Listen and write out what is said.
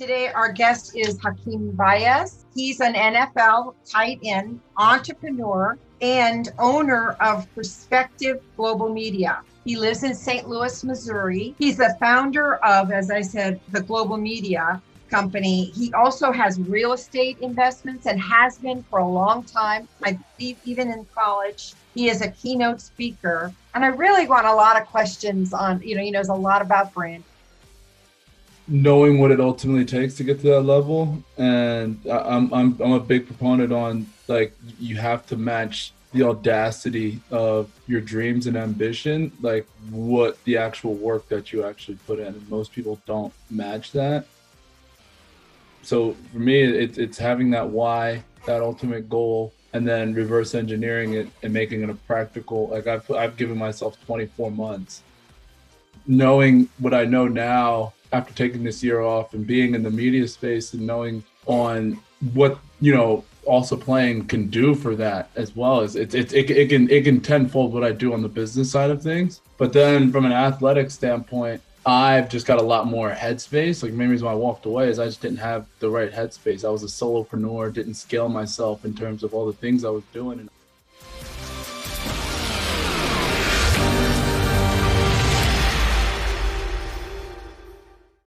Today, our guest is Hakeem Baez. He's an NFL tight end, entrepreneur, and owner of Perspective Global Media. He lives in St. Louis, Missouri. He's the founder of, as I said, the Global Media company. He also has real estate investments and has been for a long time. I believe even in college. He is a keynote speaker. And I really want a lot of questions on, you know, he knows a lot about brand. Knowing what it ultimately takes to get to that level. And I'm, I'm, I'm a big proponent on like, you have to match the audacity of your dreams and ambition, like what the actual work that you actually put in. And most people don't match that. So for me, it, it's having that why, that ultimate goal, and then reverse engineering it and making it a practical. Like I've I've given myself 24 months, knowing what I know now after taking this year off and being in the media space and knowing on what you know also playing can do for that as well as it, it, it, it can it can tenfold what I do on the business side of things. But then from an athletic standpoint, I've just got a lot more headspace. Like, main reason why I walked away is I just didn't have the right headspace. I was a solopreneur, didn't scale myself in terms of all the things I was doing.